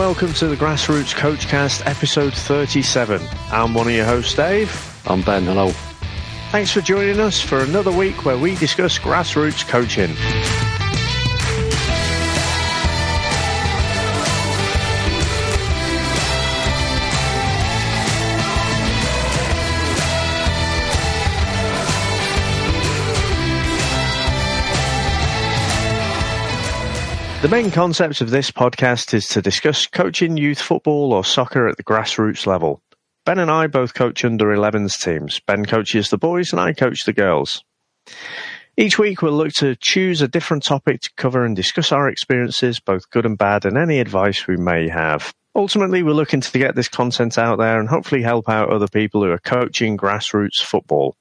Welcome to the Grassroots Coachcast, episode 37. I'm one of your hosts, Dave. I'm Ben. Hello. Thanks for joining us for another week where we discuss grassroots coaching. The main concept of this podcast is to discuss coaching youth football or soccer at the grassroots level. Ben and I both coach under 11s teams. Ben coaches the boys and I coach the girls. Each week we'll look to choose a different topic to cover and discuss our experiences, both good and bad, and any advice we may have. Ultimately, we're looking to get this content out there and hopefully help out other people who are coaching grassroots football.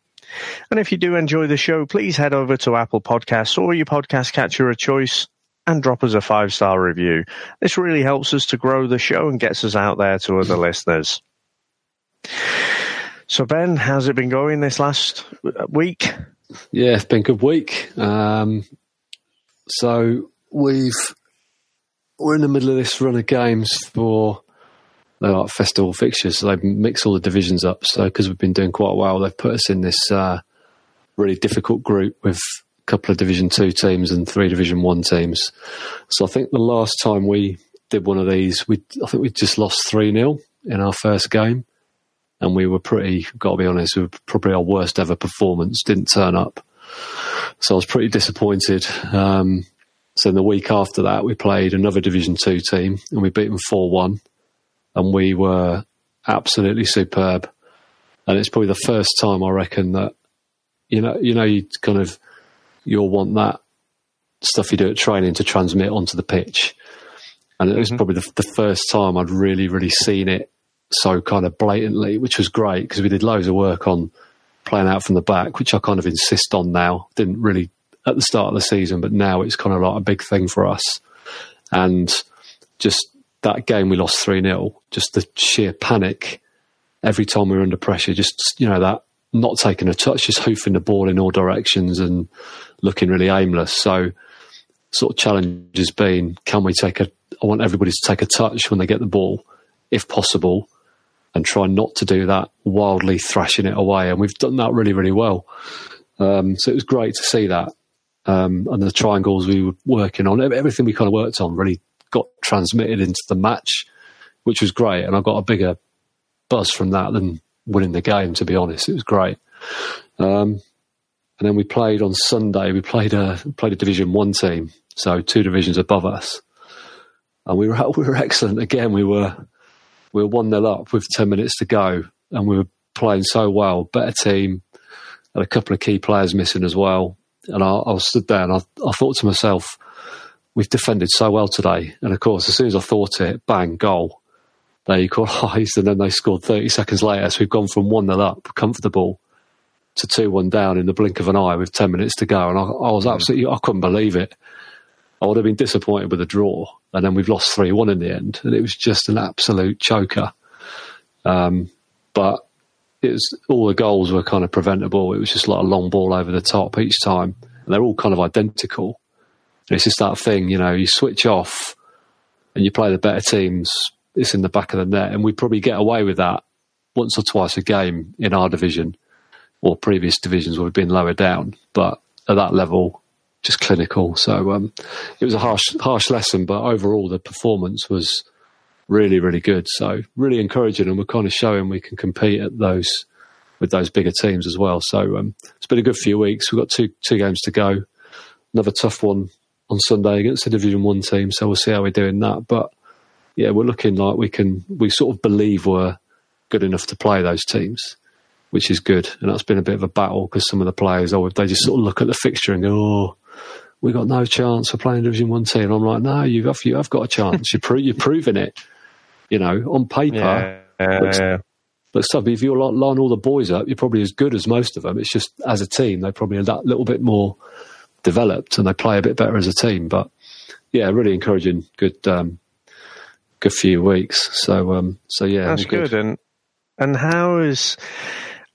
And if you do enjoy the show, please head over to Apple Podcasts or your podcast catcher of choice and drop us a five star review. This really helps us to grow the show and gets us out there to other listeners. So, Ben, how's it been going this last week? Yeah, it's been a good week. Um, so we've we're in the middle of this run of games for they're like festival fixtures. So they mix all the divisions up. So because we've been doing quite well, they've put us in this uh, really difficult group with couple of Division Two teams and three Division One teams. So I think the last time we did one of these, we I think we just lost three 0 in our first game, and we were pretty. Got to be honest, we were probably our worst ever performance. Didn't turn up, so I was pretty disappointed. Um, so in the week after that, we played another Division Two team, and we beat them four one, and we were absolutely superb. And it's probably the first time I reckon that you know, you know, you kind of you'll want that stuff you do at training to transmit onto the pitch. And it was mm-hmm. probably the, the, first time I'd really, really seen it so kind of blatantly, which was great because we did loads of work on playing out from the back, which I kind of insist on now. Didn't really at the start of the season, but now it's kind of like a big thing for us. And just that game we lost 3 0, just the sheer panic every time we were under pressure, just, you know, that not taking a touch, just hoofing the ball in all directions and looking really aimless. So, sort of challenge has been: can we take a? I want everybody to take a touch when they get the ball, if possible, and try not to do that wildly thrashing it away. And we've done that really, really well. Um, so it was great to see that. Um, and the triangles we were working on, everything we kind of worked on, really got transmitted into the match, which was great. And I got a bigger buzz from that than winning the game. To be honest, it was great. Um, and then we played on Sunday. We played a played a Division One team, so two divisions above us, and we were we were excellent. Again, we were we were one 0 up with ten minutes to go, and we were playing so well. Better team, and a couple of key players missing as well. And I, I stood there and I, I thought to myself, we've defended so well today. And of course, as soon as I thought it, bang, goal they equalised and then they scored 30 seconds later. So we've gone from 1 0 up, comfortable, to 2 1 down in the blink of an eye with 10 minutes to go. And I, I was absolutely, I couldn't believe it. I would have been disappointed with a draw. And then we've lost 3 1 in the end. And it was just an absolute choker. Um, but it was all the goals were kind of preventable. It was just like a long ball over the top each time. And they're all kind of identical. And it's just that thing, you know, you switch off and you play the better teams it's in the back of the net, and we probably get away with that once or twice a game in our division or previous divisions where we've been lower down. But at that level, just clinical. So um, it was a harsh, harsh lesson, but overall the performance was really, really good. So really encouraging, and we're kind of showing we can compete at those with those bigger teams as well. So um, it's been a good few weeks. We've got two two games to go. Another tough one on Sunday against the Division One team. So we'll see how we do in that. But yeah, we're looking like we can. We sort of believe we're good enough to play those teams, which is good. And that's been a bit of a battle because some of the players, oh, they just sort of look at the fixture and go, "Oh, we got no chance for playing Division One team." I'm like, "No, you have you have got a chance. you're, pro- you're proving it. You know, on paper." Yeah. Uh, but so if you're line all the boys up, you're probably as good as most of them. It's just as a team, they probably are a little bit more developed and they play a bit better as a team. But yeah, really encouraging, good um, good few weeks. So um, so yeah, that's good. good. And and how is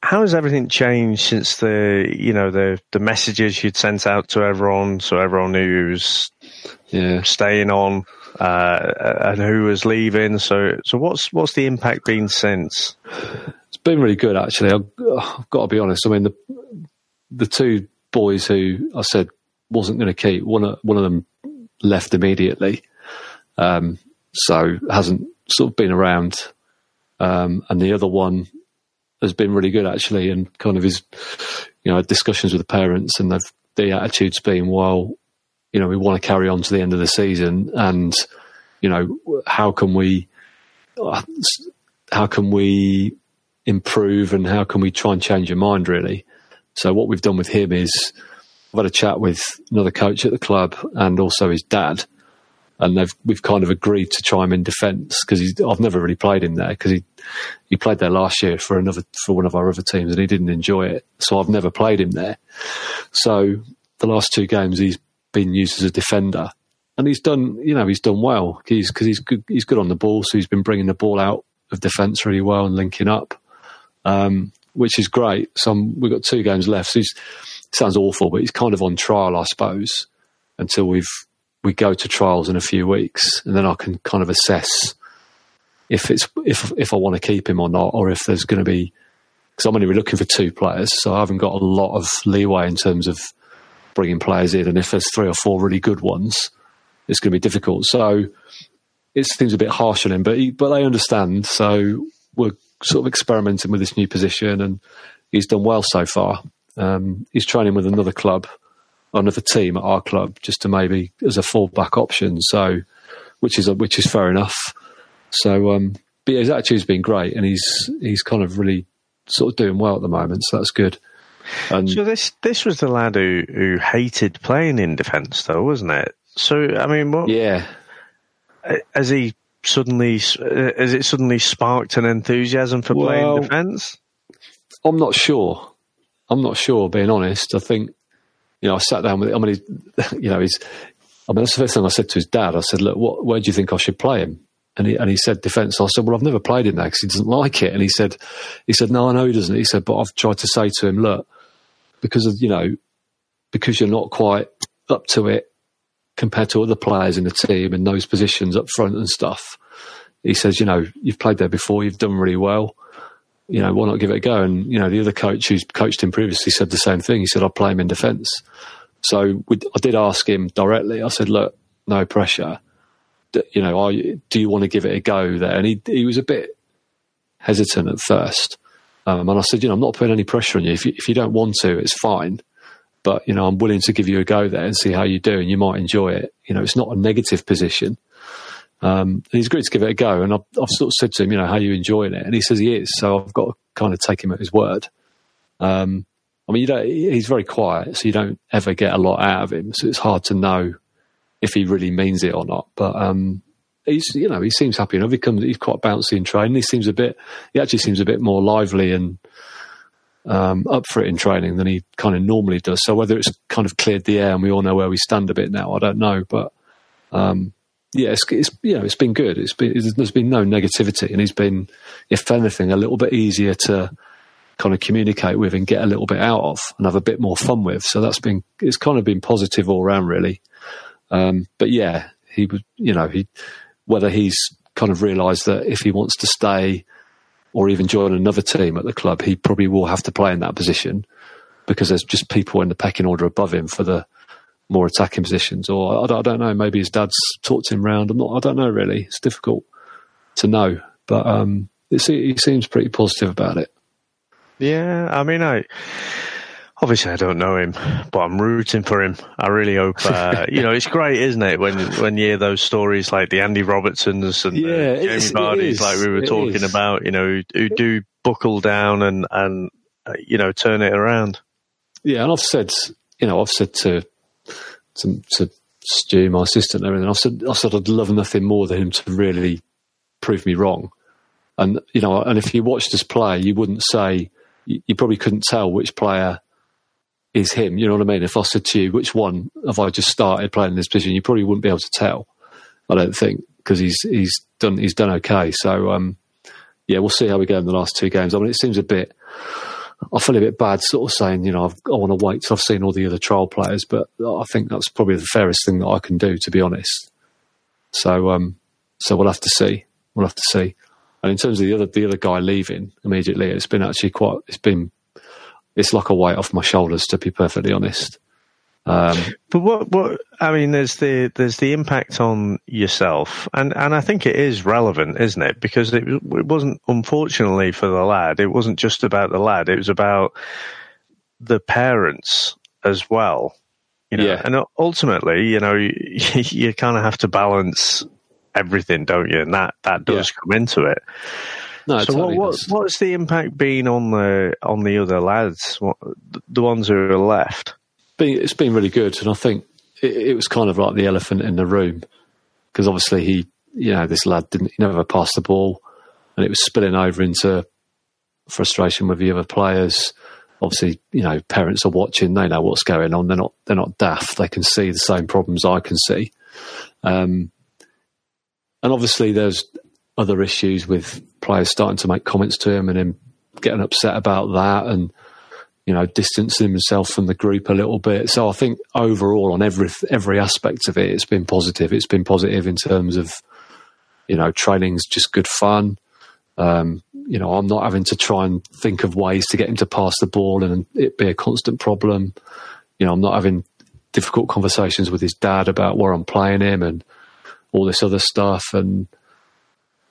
how has everything changed since the you know the the messages you'd sent out to everyone, so everyone knew was yeah staying on. uh, and who was leaving. So, so what's what's the impact been since? It's been really good, actually. I've, I've got to be honest. I mean, the the two boys who I said wasn't going to keep one of one of them left immediately, um, so hasn't sort of been around, um, and the other one has been really good actually, and kind of his, you know, discussions with the parents, and they've the attitude's been, well, you know, we want to carry on to the end of the season, and you know, how can we, how can we improve, and how can we try and change your mind, really? So what we've done with him is, I've had a chat with another coach at the club and also his dad, and they've we've kind of agreed to try him in defence because I've never really played him there because he he played there last year for another for one of our other teams and he didn't enjoy it, so I've never played him there. So the last two games he's been used as a defender, and he's done you know he's done well. He's because he's good he's good on the ball, so he's been bringing the ball out of defence really well and linking up, um, which is great. So I'm, we've got two games left. So he's sounds awful, but he's kind of on trial, I suppose, until we've we go to trials in a few weeks, and then I can kind of assess if it's if if I want to keep him or not, or if there's going to be because I'm only looking for two players, so I haven't got a lot of leeway in terms of bringing players in. And if there's three or four really good ones, it's going to be difficult. So it seems a bit harsh on him, but he, but they understand. So we're sort of experimenting with this new position, and he's done well so far. Um, he's training with another club, another team at our club, just to maybe as a fallback option. So, which is which is fair enough. So, um, but yeah, his attitude's been great, and he's he's kind of really sort of doing well at the moment. So that's good. And so this this was the lad who who hated playing in defence, though, wasn't it? So I mean, what? Yeah. Has he suddenly? Has it suddenly sparked an enthusiasm for well, playing defence? I'm not sure. I'm not sure. Being honest, I think you know I sat down with. Him. I mean, you know, he's. I mean, that's the first thing I said to his dad. I said, "Look, what, where do you think I should play him?" And he, and he said defence. I said, well, I've never played him there because he doesn't like it. And he said, he said, no, I know he doesn't. He said, but I've tried to say to him, look, because of, you know, because you're not quite up to it compared to other players in the team in those positions up front and stuff. He says, you know, you've played there before, you've done really well. You know, why not give it a go? And, you know, the other coach who's coached him previously said the same thing. He said, I'll play him in defence. So we, I did ask him directly. I said, look, no pressure you know, are do you want to give it a go there? And he he was a bit hesitant at first. Um, and I said, you know, I'm not putting any pressure on you. If you, if you don't want to, it's fine. But, you know, I'm willing to give you a go there and see how you do and you might enjoy it. You know, it's not a negative position. Um, and he's agreed to give it a go. And I've, I've, sort of said to him, you know, how are you enjoying it? And he says he is. So I've got to kind of take him at his word. Um, I mean, you don't, he's very quiet, so you don't ever get a lot out of him. So it's hard to know if he really means it or not. But um, he's you know he seems happy enough. He comes he's quite bouncy in training. He seems a bit he actually seems a bit more lively and um, up for it in training than he kind of normally does. So whether it's kind of cleared the air and we all know where we stand a bit now, I don't know. But um, yeah, it's, it's you know it's been good. It's been it's, there's been no negativity, and he's been if anything a little bit easier to kind of communicate with and get a little bit out of and have a bit more fun with. So that's been it's kind of been positive all around really. Um, but yeah, he would you know, he whether he's kind of realised that if he wants to stay or even join another team at the club, he probably will have to play in that position because there's just people in the pecking order above him for the more attacking positions. Or I don't, I don't know, maybe his dad's talked him round. I'm not, I don't know really. It's difficult to know, but um, it, he seems pretty positive about it. Yeah, I mean, I obviously I don't know him, but I'm rooting for him. I really hope. Uh, you know, it's great, isn't it, when when you hear those stories like the Andy Robertsons and yeah, the Jamie Vardy's, like we were it talking is. about. You know, who, who, do buckle down and and uh, you know turn it around. Yeah, and I've said, you know, I've said to to, to Stu, my assistant, and everything. I've said, I said I'd love nothing more than him to really prove me wrong. And you know, and if you watched us play, you wouldn't say you probably couldn't tell which player is him. You know what I mean? If I said to you, which one have I just started playing this position, you probably wouldn't be able to tell. I don't think because he's he's done he's done okay. So um, yeah, we'll see how we go in the last two games. I mean, it seems a bit. I feel a bit bad, sort of saying, you know, I've, i want to wait till I've seen all the other trial players, but I think that's probably the fairest thing that I can do, to be honest. So um, so we'll have to see. We'll have to see. And in terms of the other the other guy leaving immediately, it's been actually quite. It's been it's like a weight off my shoulders to be perfectly honest. Um, but what, what, I mean, there's the, there's the impact on yourself. And, and I think it is relevant, isn't it? Because it, it wasn't, unfortunately for the lad, it wasn't just about the lad. It was about the parents as well. You know, yeah. and ultimately, you know, you, you kind of have to balance everything, don't you? And that, that does yeah. come into it. No, so totally what, what, what's the impact been on the on the other lads, what, the ones who are left? It's been really good, and I think it, it was kind of like the elephant in the room because obviously he, you know, this lad didn't he never pass the ball, and it was spilling over into frustration with the other players. Obviously, you know, parents are watching; they know what's going on. They're not they're not daft. They can see the same problems I can see. Um, and obviously, there's other issues with players starting to make comments to him and him getting upset about that and you know, distancing himself from the group a little bit. So I think overall, on every every aspect of it, it's been positive. It's been positive in terms of, you know, training's just good fun. Um, you know, I'm not having to try and think of ways to get him to pass the ball and it be a constant problem. You know, I'm not having difficult conversations with his dad about where I'm playing him and all this other stuff. And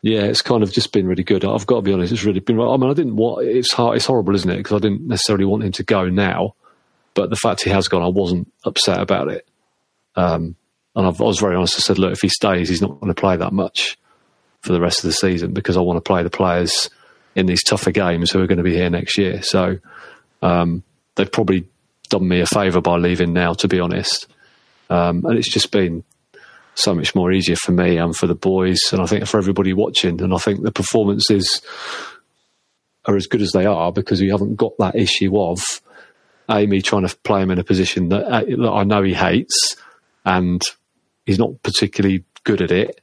yeah, it's kind of just been really good. I've got to be honest, it's really been. I mean, I didn't want. It's hard. It's horrible, isn't it? Because I didn't necessarily want him to go now, but the fact he has gone, I wasn't upset about it. Um, and I've, i was very honest. I said, look, if he stays, he's not going to play that much for the rest of the season because I want to play the players in these tougher games who are going to be here next year. So um, they've probably done me a favour by leaving now, to be honest. Um, and it's just been so much more easier for me and for the boys, and I think for everybody watching. And I think the performances are as good as they are because we haven't got that issue of Amy trying to play him in a position that, uh, that I know he hates, and he's not particularly good at it.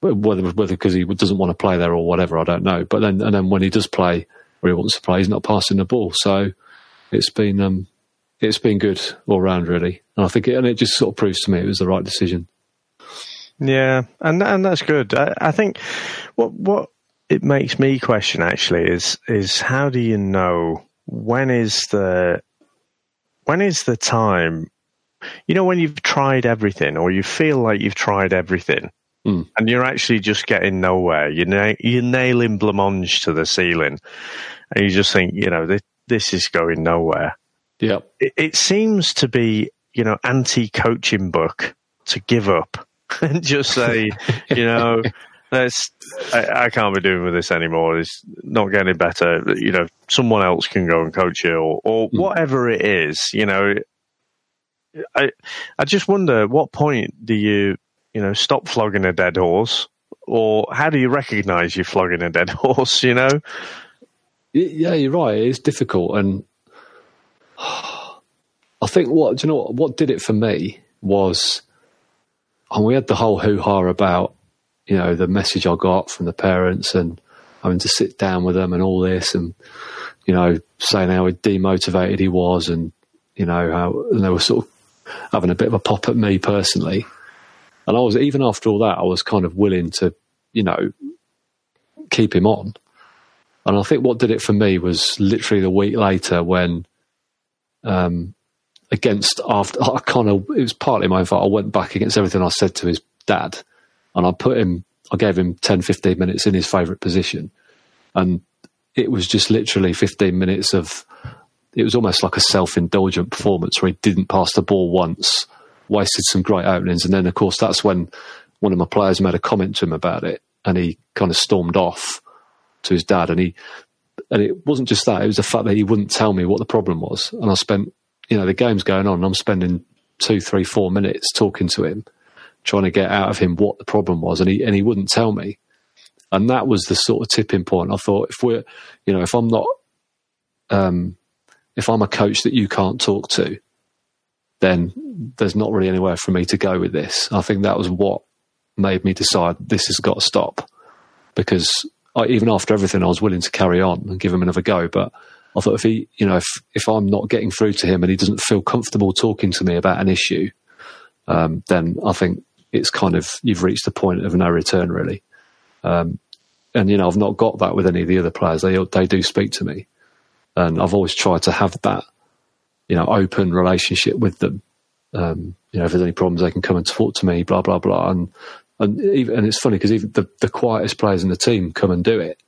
Whether whether because he doesn't want to play there or whatever, I don't know. But then and then when he does play or he wants to play, he's not passing the ball. So it's been um, it's been good all round really, and I think it, and it just sort of proves to me it was the right decision. Yeah, and and that's good. I, I think what what it makes me question actually is is how do you know when is the when is the time? You know when you've tried everything or you feel like you've tried everything mm. and you're actually just getting nowhere. You're, na- you're nailing blancmange to the ceiling and you just think you know this, this is going nowhere. Yeah it, it seems to be you know anti-coaching book to give up and just say, you know, let's, I, I, can't be doing with this anymore. It's not getting better. You know, someone else can go and coach you or, or mm. whatever it is, you know. I, I just wonder what point do you, you know, stop flogging a dead horse or how do you recognize you're flogging a dead horse, you know? Yeah, you're right. It's difficult. And I think what, do you know what, what did it for me was, and we had the whole hoo ha about, you know, the message I got from the parents and having to sit down with them and all this and, you know, saying how demotivated he was and, you know, how and they were sort of having a bit of a pop at me personally. And I was, even after all that, I was kind of willing to, you know, keep him on. And I think what did it for me was literally the week later when um, against after I kind of it was partly my fault. I went back against everything I said to his dad, and I put him. I gave him 10, 15 minutes in his favourite position, and it was just literally fifteen minutes of. It was almost like a self-indulgent performance where he didn't pass the ball once, wasted some great openings, and then of course that's when one of my players made a comment to him about it, and he kind of stormed off to his dad, and he and it wasn't just that; it was the fact that he wouldn't tell me what the problem was, and I spent you know, the game's going on I'm spending two, three, four minutes talking to him, trying to get out of him what the problem was. And he, and he wouldn't tell me. And that was the sort of tipping point. I thought if we're, you know, if I'm not, um, if I'm a coach that you can't talk to, then there's not really anywhere for me to go with this. I think that was what made me decide this has got to stop because I, even after everything, I was willing to carry on and give him another go. But I thought if he, you know, if if I'm not getting through to him and he doesn't feel comfortable talking to me about an issue, um, then I think it's kind of you've reached the point of no return, really. Um, and you know, I've not got that with any of the other players. They they do speak to me, and I've always tried to have that, you know, open relationship with them. Um, you know, if there's any problems, they can come and talk to me. Blah blah blah. And and even, and it's funny because even the, the quietest players in the team come and do it,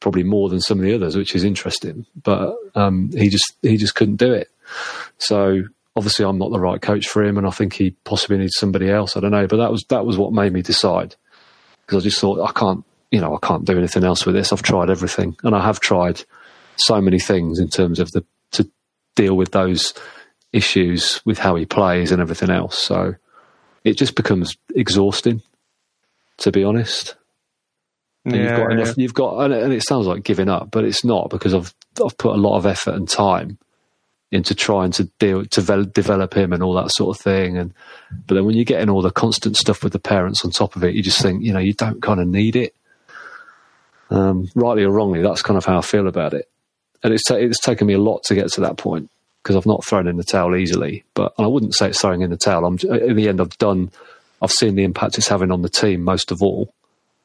probably more than some of the others, which is interesting. But um, he just he just couldn't do it. So obviously, I'm not the right coach for him, and I think he possibly needs somebody else. I don't know, but that was that was what made me decide because I just thought I can't, you know, I can't do anything else with this. I've tried everything, and I have tried so many things in terms of the to deal with those issues with how he plays and everything else. So it just becomes exhausting to be honest. And yeah, you've got enough. Yeah. You've got, and it sounds like giving up, but it's not because I've I've put a lot of effort and time into trying to deal to develop him and all that sort of thing. And but then when you're getting all the constant stuff with the parents on top of it, you just think you know you don't kind of need it. Um, rightly or wrongly, that's kind of how I feel about it. And it's ta- it's taken me a lot to get to that point because I've not thrown in the towel easily. But I wouldn't say it's throwing in the towel. I'm in the end, I've done I've seen the impact it's having on the team most of all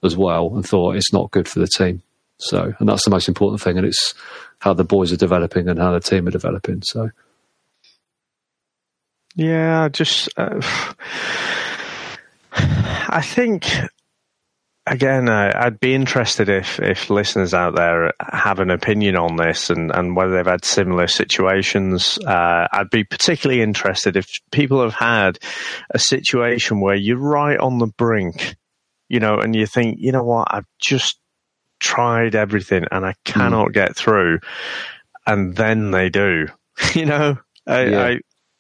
as well and thought it's not good for the team. So, and that's the most important thing. And it's how the boys are developing and how the team are developing. So, yeah, just, uh, I think again, uh, I'd be interested if, if listeners out there have an opinion on this and, and whether they've had similar situations. Uh, I'd be particularly interested if people have had a situation where you're right on the brink, you know, and you think, you know what, I've just tried everything and I cannot mm. get through. And then they do, you know, I, yeah.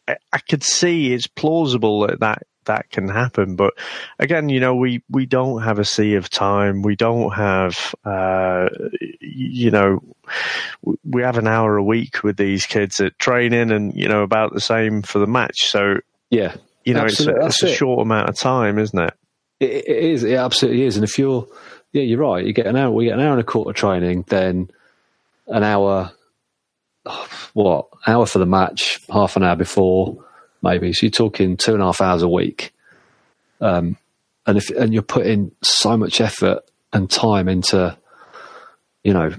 I, I could see it's plausible that that that can happen. But again, you know, we, we don't have a sea of time. We don't have, uh, you know, we have an hour a week with these kids at training and, you know, about the same for the match. So, yeah, you know, it's a, it's a, short amount of time, isn't it? It? It is. It absolutely is. And if you're, yeah, you're right. You get an hour, we get an hour and a quarter training, then an hour, what, hour for the match, half an hour before, maybe. So you're talking two and a half hours a week. Um, and if, and you're putting so much effort and time into, you know,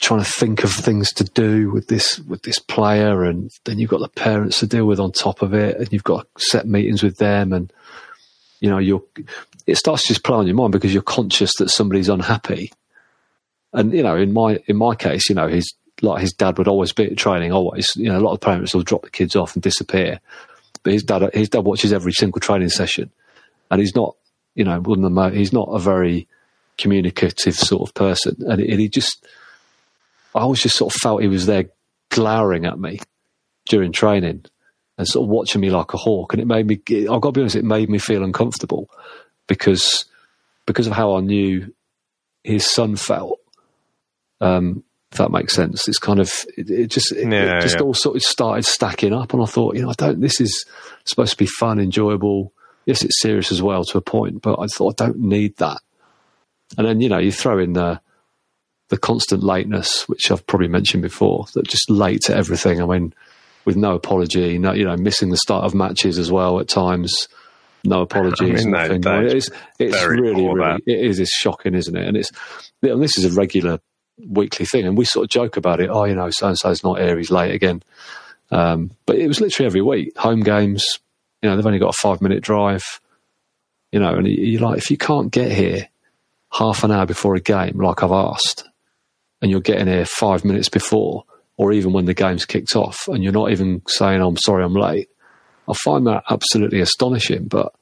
trying to think of things to do with this, with this player. And then you've got the parents to deal with on top of it. And you've got set meetings with them. And, you know, you're, it starts to just play on your mind because you're conscious that somebody's unhappy. And, you know, in my, in my case, you know, his, like his dad would always be at training, always, you know, a lot of parents will drop the kids off and disappear. But his dad his dad watches every single training session, and he's not you know he's not a very communicative sort of person, and, and he just I always just sort of felt he was there glowering at me during training and sort of watching me like a hawk, and it made me I've got to be honest, it made me feel uncomfortable because because of how I knew his son felt. Um, if that makes sense. It's kind of it, it just it, yeah, it just yeah. all sort of started stacking up, and I thought, you know, I don't. This is supposed to be fun, enjoyable. Yes, it's serious as well to a point, but I thought I don't need that. And then you know, you throw in the the constant lateness, which I've probably mentioned before, that just late to everything. I mean, with no apology, no, you know, missing the start of matches as well at times. No apologies. I mean, that, it's it's really, really, it is. It's shocking, isn't it? And it's and this is a regular weekly thing, and we sort of joke about it. Oh, you know, so and so's not here; he's late again. Um, but it was literally every week. Home games, you know, they've only got a five minute drive. You know, and you're like, if you can't get here half an hour before a game, like I've asked, and you're getting here five minutes before, or even when the game's kicked off, and you're not even saying, "I'm sorry, I'm late," I find that absolutely astonishing. But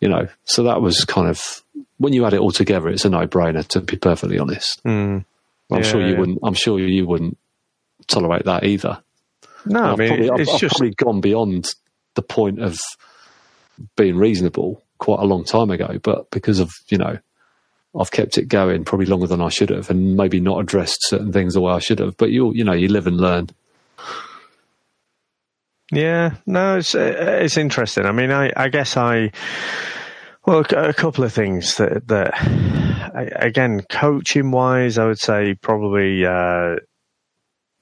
you know, so that was kind of when you add it all together, it's a no brainer. To be perfectly honest. Mm. I'm yeah, sure you yeah. wouldn't. I'm sure you wouldn't tolerate that either. No, I mean, probably, it's I've, just... I've probably gone beyond the point of being reasonable quite a long time ago, but because of you know, I've kept it going probably longer than I should have, and maybe not addressed certain things the way I should have. But you, you know, you live and learn. Yeah, no, it's it's interesting. I mean, I, I guess I well, a couple of things that that again, coaching wise, I would say probably, uh,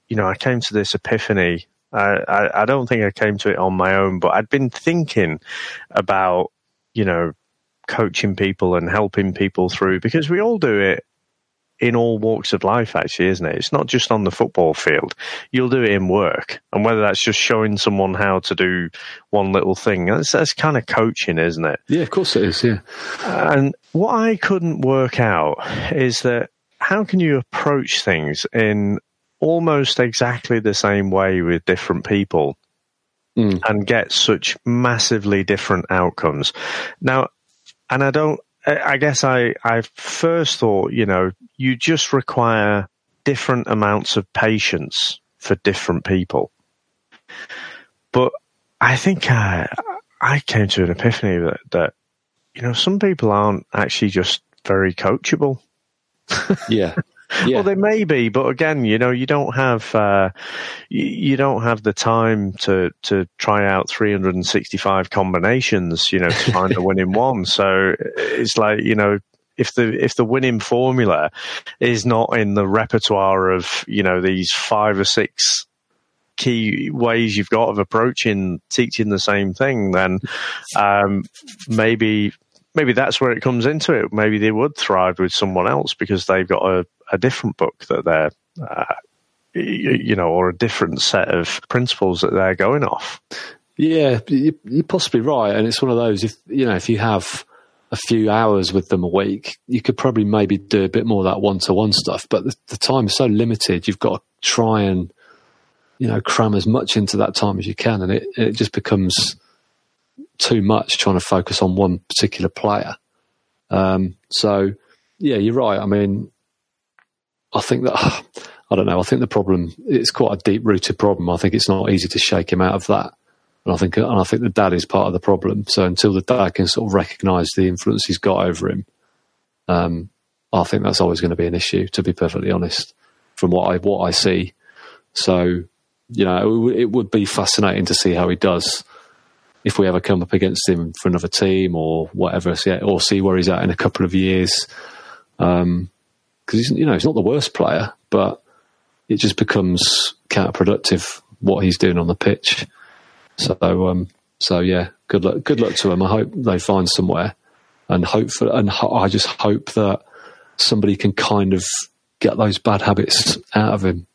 you know, I came to this epiphany. I, I, I don't think I came to it on my own, but I'd been thinking about, you know, coaching people and helping people through because we all do it in all walks of life, actually, isn't it? It's not just on the football field. You'll do it in work. And whether that's just showing someone how to do one little thing, that's, that's kind of coaching, isn't it? Yeah, of course it is, yeah. And what I couldn't work out is that how can you approach things in almost exactly the same way with different people mm. and get such massively different outcomes? Now, and I don't I guess I, I first thought, you know, you just require different amounts of patience for different people. But I think I, I came to an epiphany that, that, you know, some people aren't actually just very coachable. yeah. Yeah. Well, they may be, but again, you know, you don't have uh, you, you, don't have the time to to try out 365 combinations, you know, to find the winning one. So it's like you know, if the if the winning formula is not in the repertoire of you know these five or six key ways you've got of approaching teaching the same thing, then um, maybe maybe that's where it comes into it. Maybe they would thrive with someone else because they've got a, a different book that they're, uh, you know, or a different set of principles that they're going off. Yeah, you're possibly right, and it's one of those. If you know, if you have a few hours with them a week, you could probably maybe do a bit more of that one-to-one stuff. But the, the time is so limited; you've got to try and you know cram as much into that time as you can, and it it just becomes too much trying to focus on one particular player. Um, so, yeah, you're right. I mean, I think that I don't know. I think the problem it's quite a deep rooted problem. I think it's not easy to shake him out of that. And I think and I think the dad is part of the problem. So until the dad can sort of recognise the influence he's got over him, um, I think that's always going to be an issue. To be perfectly honest, from what I what I see, so you know, it, it would be fascinating to see how he does if we ever come up against him for another team or whatever, or see where he's at in a couple of years. Because he's, you know, he's not the worst player, but it just becomes counterproductive what he's doing on the pitch. So, um, so yeah, good luck. Good luck to him. I hope they find somewhere, and hope for, and ho- I just hope that somebody can kind of get those bad habits out of him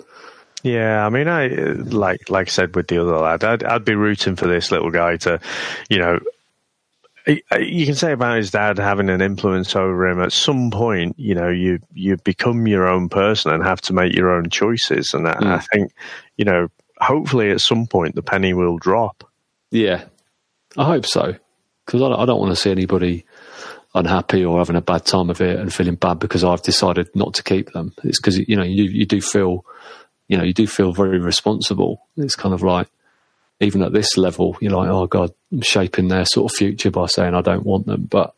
yeah, I mean, I like like I said with the other lad, I'd, I'd be rooting for this little guy to, you know, you can say about his dad having an influence over him at some point you know you you become your own person and have to make your own choices. And mm. i think you know hopefully at some point the penny will drop. Yeah. I hope so. Because I, I don't want to see anybody unhappy or having a bad time of it and feeling bad because i've decided not to keep them. It's because you know you, you do feel you know, you do feel very responsible. It's kind of like, even at this level, you're like, oh God, shaping their sort of future by saying I don't want them. But,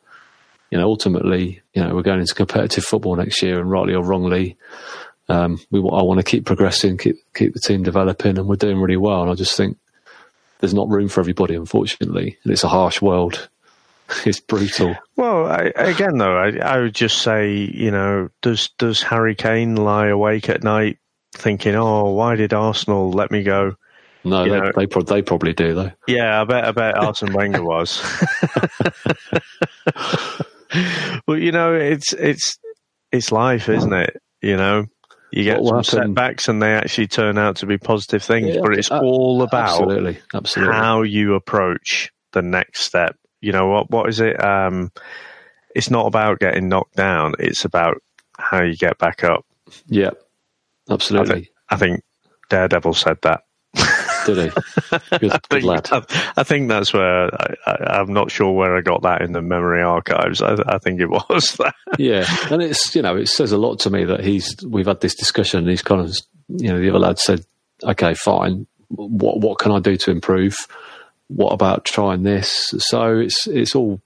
you know, ultimately, you know, we're going into competitive football next year and rightly or wrongly, um, we, I want to keep progressing, keep, keep the team developing and we're doing really well. And I just think there's not room for everybody, unfortunately. And it's a harsh world. it's brutal. Well, I, again, though, I, I would just say, you know, does does Harry Kane lie awake at night thinking, "Oh, why did Arsenal let me go?" No, they, they, pro- they, probably do though. Yeah, I bet I bet Arsene Wenger was. well, you know, it's it's it's life, isn't it? You know, you get some setbacks, and they actually turn out to be positive things. Yeah, but it's uh, all about absolutely, absolutely how you approach the next step. You know what? What is it? Um, it's not about getting knocked down. It's about how you get back up. Yeah, Absolutely. I think, I think Daredevil said that. Did he? Good, I, think, lad. I, I, think that's where I, am not sure where I got that in the memory archives. I, I, think it was that. Yeah, and it's you know it says a lot to me that he's we've had this discussion. and He's kind of you know the other lad said, okay, fine. What what can I do to improve? What about trying this? So it's it's all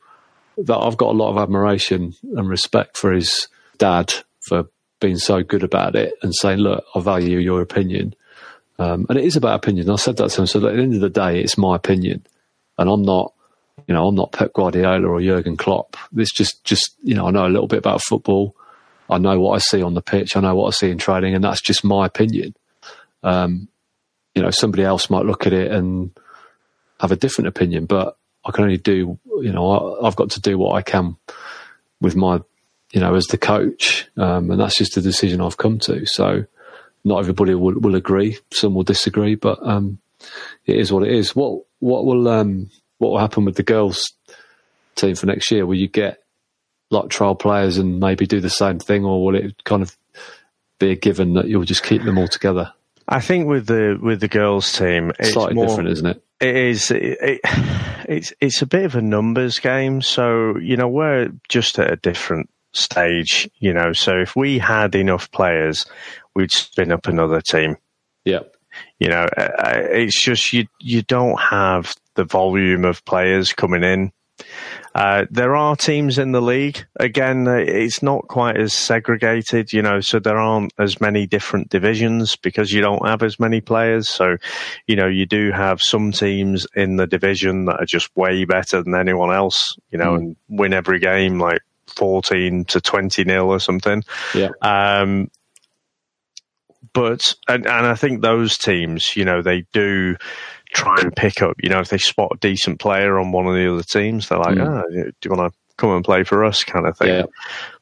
that I've got a lot of admiration and respect for his dad for being so good about it and saying, look, I value your opinion. Um, and it is about opinion. I said that to him. So at the end of the day, it's my opinion. And I'm not, you know, I'm not Pep Guardiola or Jurgen Klopp. It's just, just, you know, I know a little bit about football. I know what I see on the pitch. I know what I see in training, and that's just my opinion. Um, you know, somebody else might look at it and have a different opinion, but I can only do, you know, I, have got to do what I can with my, you know, as the coach, um, and that's just the decision I've come to. So, not everybody will, will agree. Some will disagree, but um, it is what it is. What what will um, what will happen with the girls team for next year? Will you get like trial players and maybe do the same thing, or will it kind of be a given that you'll just keep them all together? I think with the with the girls team, it's slightly more, different, isn't it? It is. It, it, it's it's a bit of a numbers game. So you know we're just at a different stage. You know, so if we had enough players, we'd spin up another team. Yeah. You know, it's just you you don't have the volume of players coming in uh, there are teams in the league. Again, uh, it's not quite as segregated, you know, so there aren't as many different divisions because you don't have as many players. So, you know, you do have some teams in the division that are just way better than anyone else, you know, mm. and win every game like 14 to 20 nil or something. Yeah. Um, but, and, and I think those teams, you know, they do, try and pick up. You know, if they spot a decent player on one of the other teams, they're like, mm. oh, do you want to come and play for us, kind of thing. Yeah.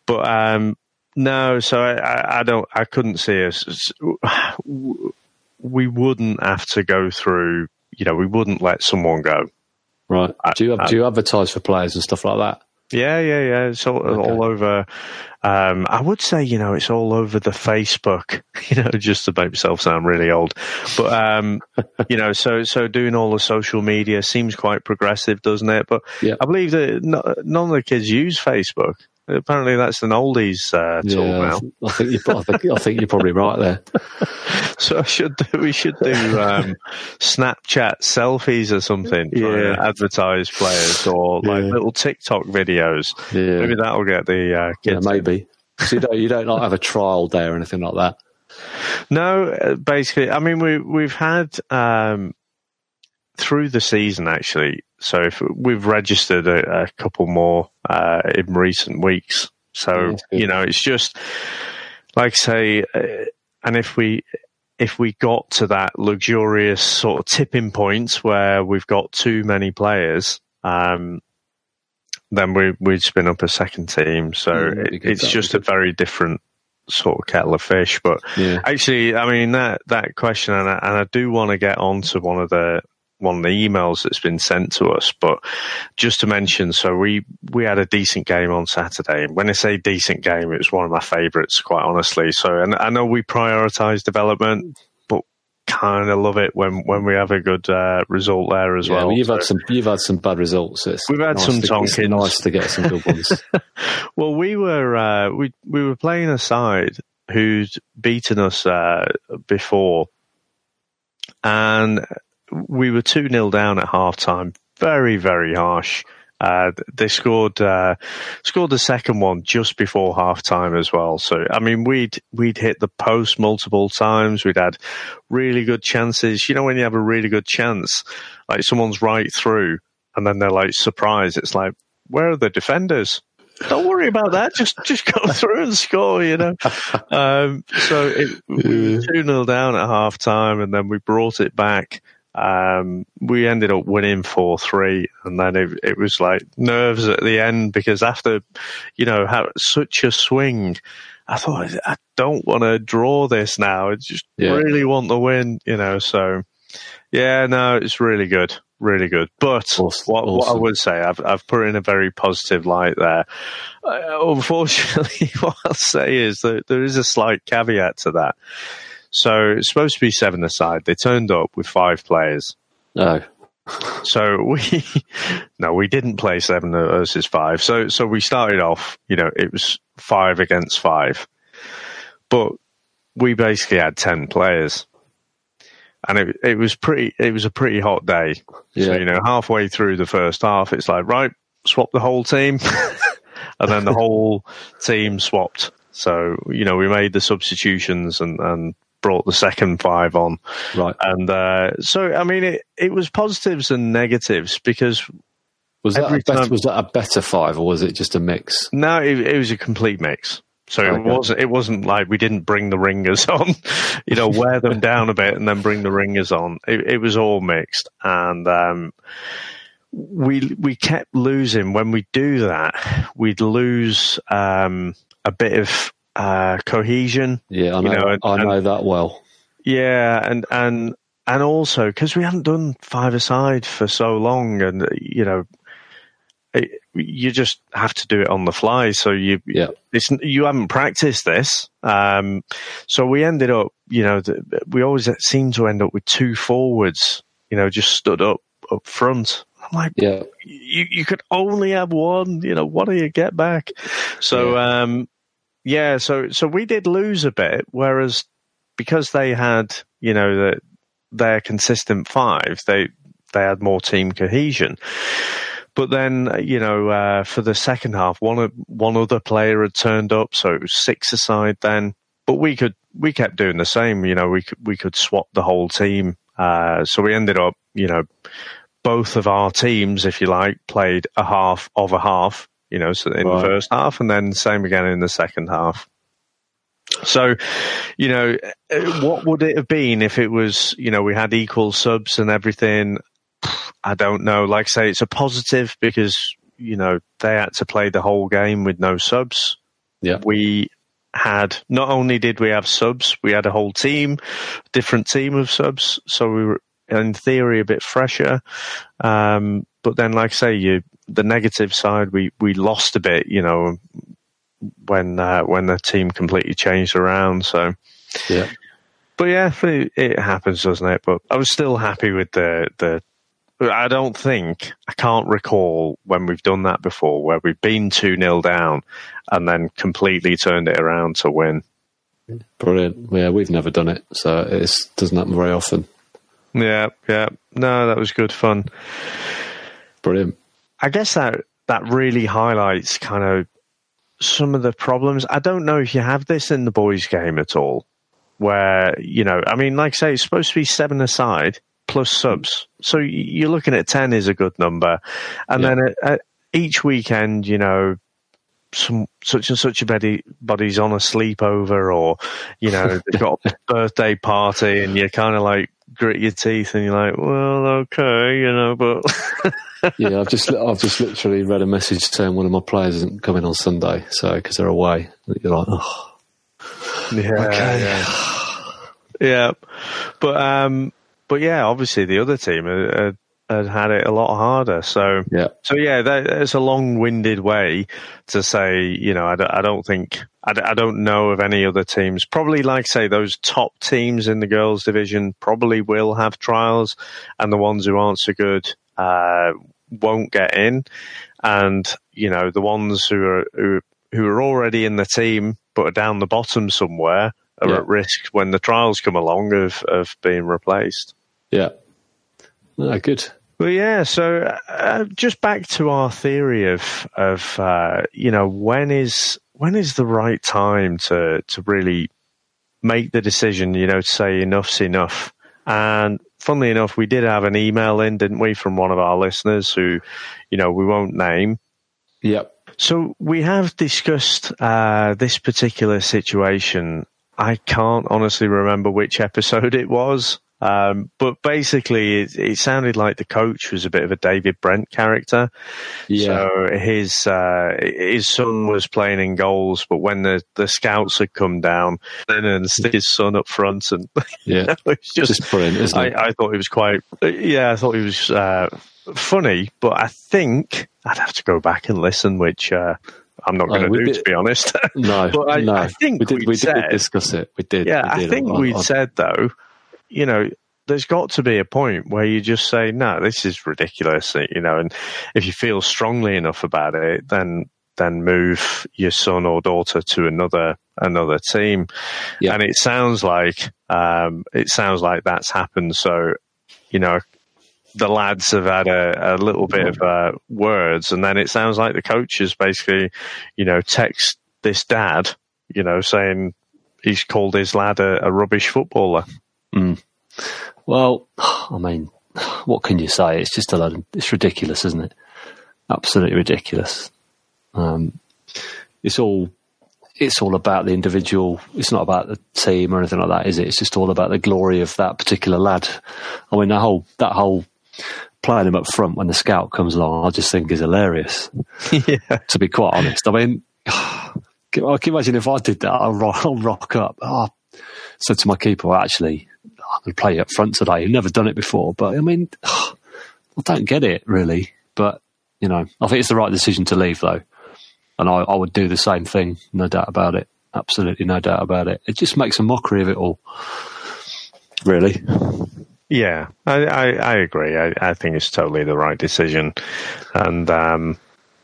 But um, no, so I, I, don't. I couldn't see us. We wouldn't have to go through. You know, we wouldn't let someone go. Right. Do you have, do you advertise for players and stuff like that? Yeah, yeah, yeah. It's all, okay. all over. Um, I would say, you know, it's all over the Facebook, you know, just to make myself sound really old. But, um, you know, so, so doing all the social media seems quite progressive, doesn't it? But yeah. I believe that none of the kids use Facebook. Apparently, that's an oldies uh, tool yeah, now. I think, you, I, think, I think you're probably right there. so I should do, we should do um, Snapchat selfies or something. Yeah, advertise players or like yeah. little TikTok videos. Yeah. maybe that'll get the uh, kids. Yeah, maybe. So you don't you don't like have a trial day or anything like that. No, uh, basically, I mean we we've had um, through the season actually. So if we've registered a, a couple more uh, in recent weeks. So you know, it's just like say, uh, and if we if we got to that luxurious sort of tipping point where we've got too many players, um, then we, would spin up a second team. So mm, it, it's just a very different sort of kettle of fish. But yeah. actually, I mean that that question, and I, and I do want to get on to one of the one of the emails that's been sent to us. But just to mention, so we we had a decent game on Saturday. And when I say decent game, it was one of my favourites, quite honestly. So, and I know we prioritise development. but Kind of love it when, when we have a good uh, result there as yeah, well. well. You've so, had some you've had some bad results. It's we've had nice some to, tonkins. nice to get some good ones. well, we were uh, we we were playing a side who'd beaten us uh, before, and we were 2 0 down at half time. Very, very harsh. Uh, they scored uh, scored the second one just before half time as well. So I mean, we'd we'd hit the post multiple times. We'd had really good chances. You know, when you have a really good chance, like someone's right through, and then they're like surprised. It's like, where are the defenders? Don't worry about that. Just just go through and score. You know. Um, so it, we two 0 down at half time, and then we brought it back. Um, we ended up winning 4 3, and then it, it, was like nerves at the end because after, you know, such a swing, I thought, I don't want to draw this now. I just yeah. really want the win, you know, so yeah, no, it's really good. Really good, but awesome. what, what I would say, I've I've put in a very positive light there. Uh, unfortunately, what I'll say is that there is a slight caveat to that so it's supposed to be seven aside. They turned up with five players. No. so we no, we didn't play seven versus five. So so we started off, you know, it was five against five. But we basically had ten players. And it it was pretty it was a pretty hot day. Yeah. So, you know, halfway through the first half it's like, right, swap the whole team and then the whole team swapped. So, you know, we made the substitutions and, and brought the second five on. Right. And uh, so, I mean, it, it was positives and negatives because. Was that, better, time, was that a better five or was it just a mix? No, it, it was a complete mix. So okay. it wasn't. It wasn't like we didn't bring the ringers on, you know, wear them down a bit and then bring the ringers on. It, it was all mixed, and um, we we kept losing. When we do that, we'd lose um, a bit of uh, cohesion. Yeah, I know. You know, and- I know and- that well. Yeah, and and and also because we hadn't done five aside for so long, and you know, it, you just have to do it on the fly. So you Yeah, it's you haven't practiced this. Um, so we ended up, you know, th- we always seem to end up with two forwards, you know, just stood up up front. I'm like, yeah, you you could only have one. You know, what do you get back? So um, yeah, so so we did lose a bit, whereas because they had, you know, the, their consistent five, they they had more team cohesion. But then, you know, uh, for the second half, one one other player had turned up, so it was six aside then. But we could we kept doing the same. You know, we could we could swap the whole team. Uh, so we ended up, you know, both of our teams, if you like, played a half of a half. You know, so in Right. the first half, and then same again in the second half. So, you know, what would it have been if it was, you know, we had equal subs and everything? I don't know. Like I say, it's a positive because, you know, they had to play the whole game with no subs. Yeah. We had, not only did we have subs, we had a whole team, different team of subs. So we were, in theory, a bit fresher. Um, but then, like I say, you, the negative side, we, we lost a bit, you know, when, uh, when the team completely changed around. So, yeah. but yeah, it, it happens, doesn't it? But I was still happy with the the. I don't think I can't recall when we've done that before, where we've been two 0 down and then completely turned it around to win. Brilliant. Yeah, we've never done it, so it doesn't happen very often. Yeah, yeah. No, that was good fun. Brilliant. I guess that that really highlights kind of some of the problems. I don't know if you have this in the boys' game at all, where you know, I mean, like I say, it's supposed to be seven aside plus subs, so you're looking at ten is a good number, and Yeah. then at, at each weekend, you know. Some such and such a buddy, body's on a sleepover, or you know they've got a birthday party, and you're kind of like grit your teeth, and you're like, well, okay, you know, but Yeah, I've just I've just literally read a message saying one of my players isn't coming on Sunday, so because they're away. You're like, oh, Yeah, Okay. yeah, yeah. But um, but yeah, obviously the other team had, had, had had it a lot harder. So yeah, so yeah, that, it's a long-winded way to say. You know, I, don't- I don't think I, don't- I don't know of any other teams. Probably, like say, those top teams in the girls' division probably will have trials, and the ones who aren't so good uh, won't get in. And you know, the ones who are who, who are already in the team but are down the bottom somewhere are Yeah. at risk when the trials come along of of being replaced. yeah. Good. Well, yeah. So, uh, just back to our theory of of uh, you know when is when is the right time to to really make the decision? You know, to say enough's enough. And funnily enough, we did have an email in, didn't we, from one of our listeners who, you know, we won't name. Yep. So we have discussed uh, this particular situation. I can't honestly remember which episode it was, um, but basically, it, it sounded like the coach was a bit of a David Brent character. Yeah. So his uh, his son was playing in goals, but when the, the scouts had come down, then and stick his son up front, and yeah. it's just Just brilliant, isn't it? I, I thought it was quite, yeah, I thought it was uh, funny, but I think I'd have to go back and listen, which uh, I'm not going Oh, to we do, did- to be honest. no, but I- no. I think we did. we'd We did discuss it. We did. yeah, we I think I- we'd I- said though, you know, there's got to be a point where you just say, no, this is ridiculous, you know, and if you feel strongly enough about it, then then move your son or daughter to another another team. Yeah. And it sounds like um, it sounds like that's happened. So, you know, the lads have had a, a little bit of uh, words, and then it sounds like the coach has basically, you know, text this dad, you know, saying he's called his lad a, a rubbish footballer. Well, I mean, what can you say? It's just a load. Of, it's ridiculous, isn't it? Absolutely ridiculous. Um, it's all. It's all about the individual. It's not about the team or anything like that, is it? It's just all about the glory of that particular lad. I mean, that whole that whole playing him up front when the scout comes along, I just think is hilarious. yeah. To be quite honest, I mean, I can imagine if I did that, I'll rock, I'll rock up. Oh, said to my keeper, actually, I'm going to play up front today. I've never done it before, but I mean, I don't get it really. But you know, I think it's the right decision to leave though, and I, I would do the same thing, no doubt about it. Absolutely, no doubt about it. It just makes a mockery of it all. Really. Yeah, I, I, I agree. I, I, think it's totally the right decision, and um,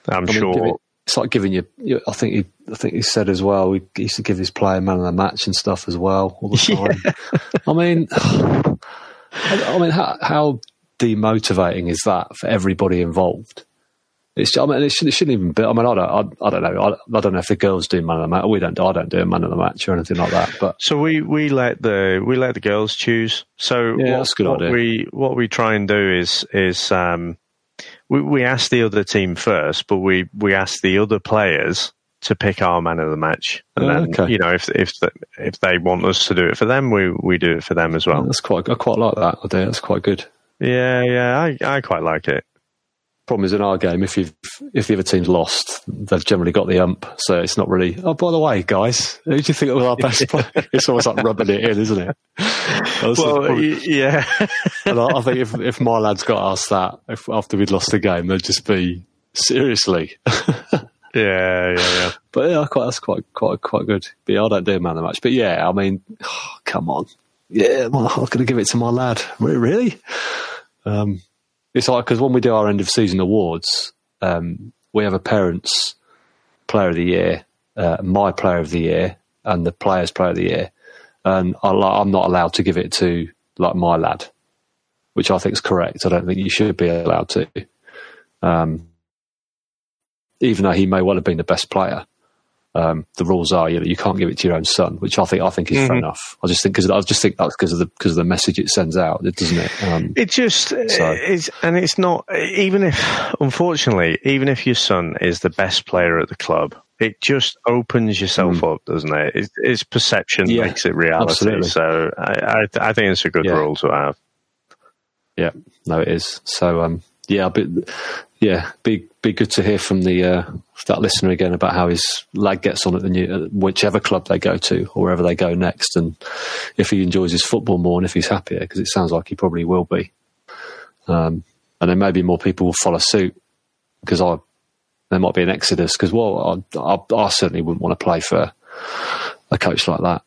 I'm I mean, sure it's like giving you. I think he, I think he said as well. He used to give his player man of the match and stuff as well all the time. Yeah. I mean, I, mean, how, how demotivating is that for everybody involved? It's, I mean, it, should, not even be. I mean, I don't, I, I don't know. I, I, don't know if the girls do man of the match. We don't. I don't do a man of the match or anything like that. But so we, we let the we let the girls choose. So yeah, what, that's good what idea. We what we try and do is is um, we we ask the other team first, but we we ask the other players to pick our man of the match, and oh, then okay. you know if if the, if they want us to do it for them, we we do it for them as well. that's quite I quite like that idea. That's quite good. Yeah, yeah, I I quite like it problem is in our game, if you if the other team's lost, they've generally got the ump, so it's not really. Oh, by the way, guys, who do you think was our best player? it's almost like rubbing it in, isn't it? well, yeah. and I, I, think if if my lads got asked that if, after we'd lost the game, they'd just be seriously. yeah, yeah, yeah. But yeah, quite, that's quite quite quite good. But yeah, I don't do man of the match, but yeah, I mean, oh, come on, yeah, well, I'm going to give it to my lad. Really? Um, it's like because when we do our end of season awards, um, we have a parents' player of the year, uh, my player of the year, and the players' player of the year, and I, am not allowed to give it to like my lad, which I think is correct. I don't think you should be allowed to, um, even though he may well have been the best player um, the rules are you know you can't give it to your own son, which I think I think is mm-hmm. fair enough. I just think because I just think that's because of the because of the message it sends out, doesn't it? Um, it just so. it's and it's not even if unfortunately even if your son is the best player at the club, it just opens yourself mm. up, doesn't it? It's, it's perception yeah, makes it reality. Absolutely. So I, I, I think it's a good yeah. rule to have. Yeah, no, it is. So um, yeah, but yeah, be be good to hear from the uh, that listener again about how his lad gets on at the new uh, whichever club they go to or wherever they go next, and if he enjoys his football more and if he's happier, because it sounds like he probably will be. Um, and then maybe more people will follow suit because I there might be an exodus because well I, I, I, certainly wouldn't want to play for a coach like that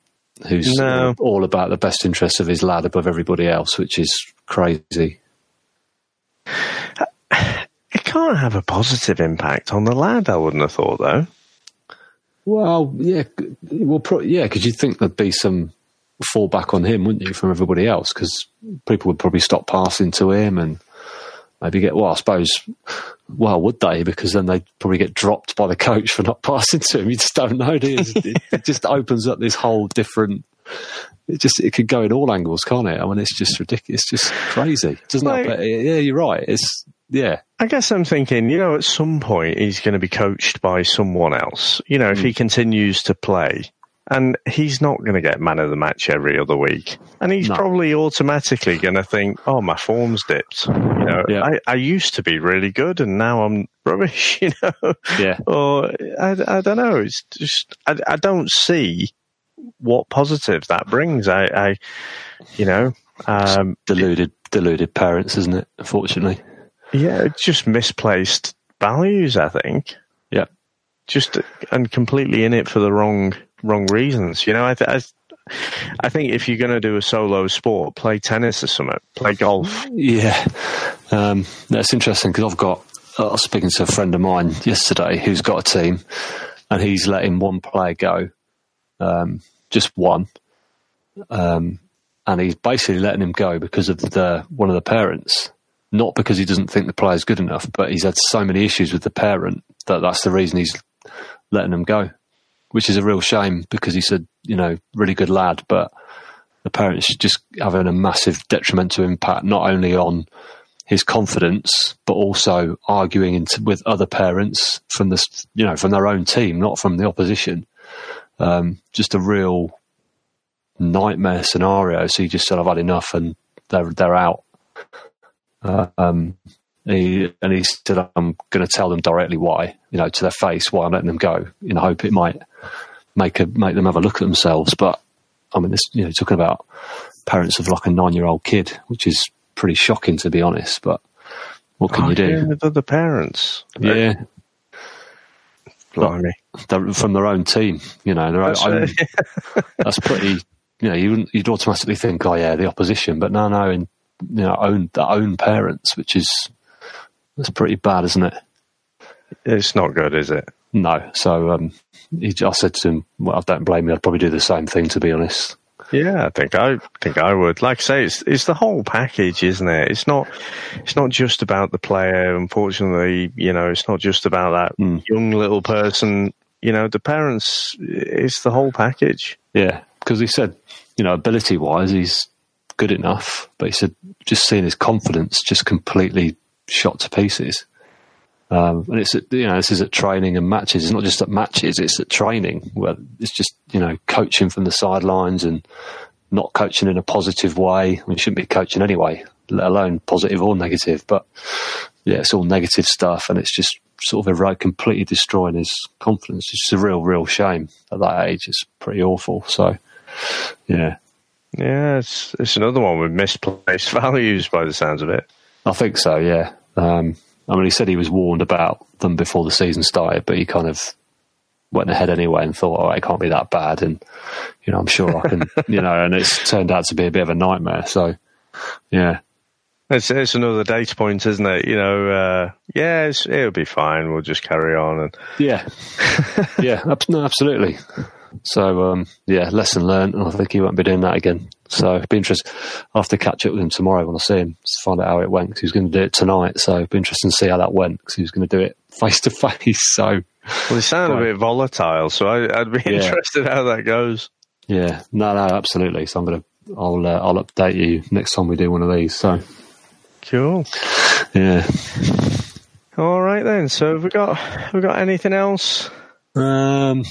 who's no. all about the best interests of his lad above everybody else, which is crazy it can't have a positive impact on the lad. I wouldn't have thought, though. Well, yeah, well, pro- yeah, because you'd think there'd be some fallback on him, wouldn't you, from everybody else? Because people would probably stop passing to him and maybe get. Well, I suppose. Well, would they? Because then they'd probably get dropped by the coach for not passing to him. You just don't know, do you? it, it just opens up this whole different it just it could go in all angles, can't it? I mean, it's just ridiculous. It's just crazy, doesn't like, it? Yeah, you're right. It's yeah. I guess I'm thinking, you know, at some point he's going to be coached by someone else. You know, if mm. he continues to play, and he's not going to get man of the match every other week, and he's no. probably automatically going to think, "Oh, my form's dipped." You know, yeah. I, I used to be really good, and now I'm rubbish. You know, yeah. Or I, I don't know. It's just I, I don't see what positive that brings. I, I you know, um, deluded, deluded parents, isn't it? Unfortunately, yeah, just misplaced values. I think. Yeah, just and completely in it for the wrong wrong reasons. You know, I, th- I I think if you're going to do a solo sport, play tennis or something, play golf. Yeah, um, that's interesting because I've got. I was speaking to a friend of mine yesterday who's got a team, and he's letting one player go um, just one. Um, and he's basically letting him go because of the one of the parents, not because he doesn't think the player's good enough, but he's had so many issues with the parent that that's the reason he's letting him go, which is a real shame because he's a you know really good lad, but the parents just having a massive detrimental impact not only on his confidence, but also arguing with other parents from the you know from their own team, not from the opposition. Um, just a real nightmare scenario. So he just said, I've had enough and they're, they're out. Um, he, and he said, "I'm going to tell them directly why, you know, to their face, why I'm letting them go. In the hope it might make a, make them have a look at themselves." But I mean, this, you know, talking about parents of like a nine year old kid, which is pretty shocking to be honest. But what can you do? With other parents, Yeah, blimey. from their own team, you know, their own, That's, own, that's pretty. You know, you wouldn't, you'd automatically think, oh yeah, the opposition, but no, no, and you know, own their own parents, which is that's pretty bad, isn't it? it's not good, is it? No. So um, he, I said to him, well, I don't blame you. I'd probably do the same thing, to be honest. Yeah, I think I think I would. Like I say, it's it's the whole package, isn't it? It's not it's not just about the player. Unfortunately, you know, it's not just about that Mm. young little person. You know, the parents. It's the whole package. Yeah, because he said, you know, ability wise, he's good enough, but he said just seeing his confidence just completely shot to pieces. Um, and it's you know this is at training and matches. It's not just at matches; it's at training where it's just you know coaching from the sidelines and not coaching in a positive way. We shouldn't be coaching anyway, let alone positive or negative. But yeah, it's all negative stuff, and it's just sort of erode, completely destroying his confidence. It's a real, real shame at that age. It's pretty awful. So yeah, Yeah, it's it's another one with misplaced values by the sounds of it. I think so. Yeah. Um, I mean, he said he was warned about them before the season started, but he kind of went ahead anyway and thought, "Oh, it can't be that bad." And you know, I'm sure I can, you know. And it's turned out to be a bit of a nightmare. So, yeah, It's it's another data point, isn't it? You know, uh, yeah, it's, it'll be fine. We'll just carry on and yeah, yeah, no, absolutely. So, um, yeah, lesson learned, and I think he won't be doing that again. So, it'd be interesting. I'll have to catch up with him tomorrow when I see him to find out how it went. 'cause he was going to do it tonight, so it'd be interesting to see how that went because he was going to do it face to face. So, well, they sound a bit volatile. So I, I'd be Yeah. interested how that goes. Yeah, no, no, absolutely. So I'm gonna, I'll, uh, I'll update you next time we do one of these. So Cool. yeah, All right then. So have we got have we got anything else? um,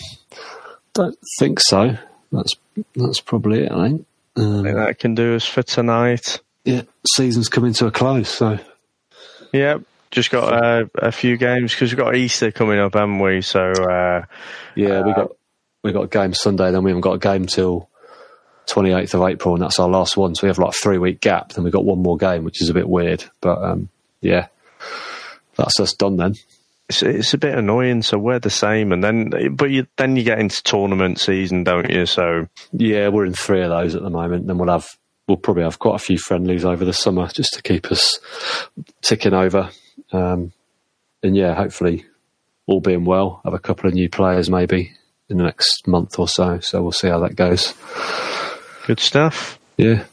don't think so. That's that's probably it. I think. I Um, think that can do us for tonight. yeah, season's coming to a close. So Yep. Just got uh, a few games because we've got Easter coming up, haven't we? So uh, yeah, we got we got a game Sunday. Then we haven't got a game till 28th of April, and that's our last one. So we have like a three week gap. Then we have got one more game, which is a bit weird. But um, yeah, that's us done then. It's, it's a bit annoying. So we're the same, and then but you, then you get into tournament season, don't you? So Yeah, we're in three of those at the moment. Then we'll have we'll probably have quite a few friendlies over the summer just to keep us ticking over. Um, and yeah, hopefully, all being well, have a couple of new players maybe in the next month or so. So we'll see how that goes. good stuff. Yeah.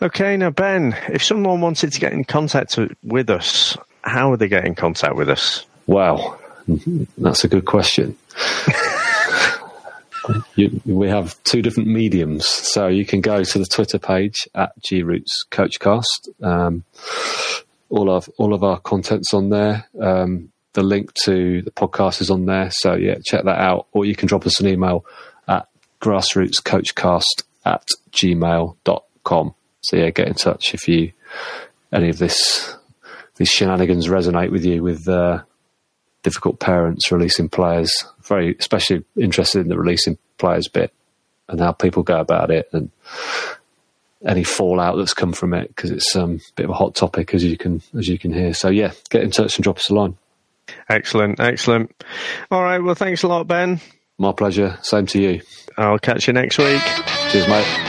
Okay, now Ben, if someone wanted to get in contact with us, how would they get in contact with us? Wow, that's a good question. you, we have two different mediums, so you can go to the Twitter page at groots coachcast. Um, all of all of our contents on there. Um, the link to the podcast is on there, so yeah, check that out. Or you can drop us an email at grassrootscoachcast at gmail.com. So yeah, get in touch if you any of this these shenanigans resonate with you with uh, difficult parents releasing players. Very especially interested in the releasing players bit and how people go about it and any fallout that's come from it because it's um, a bit of a hot topic as you can as you can hear. So yeah, get in touch and drop us a line. Excellent, excellent. All right, well, thanks a lot, Ben. My pleasure. Same to you. I'll catch you next week. Cheers, mate.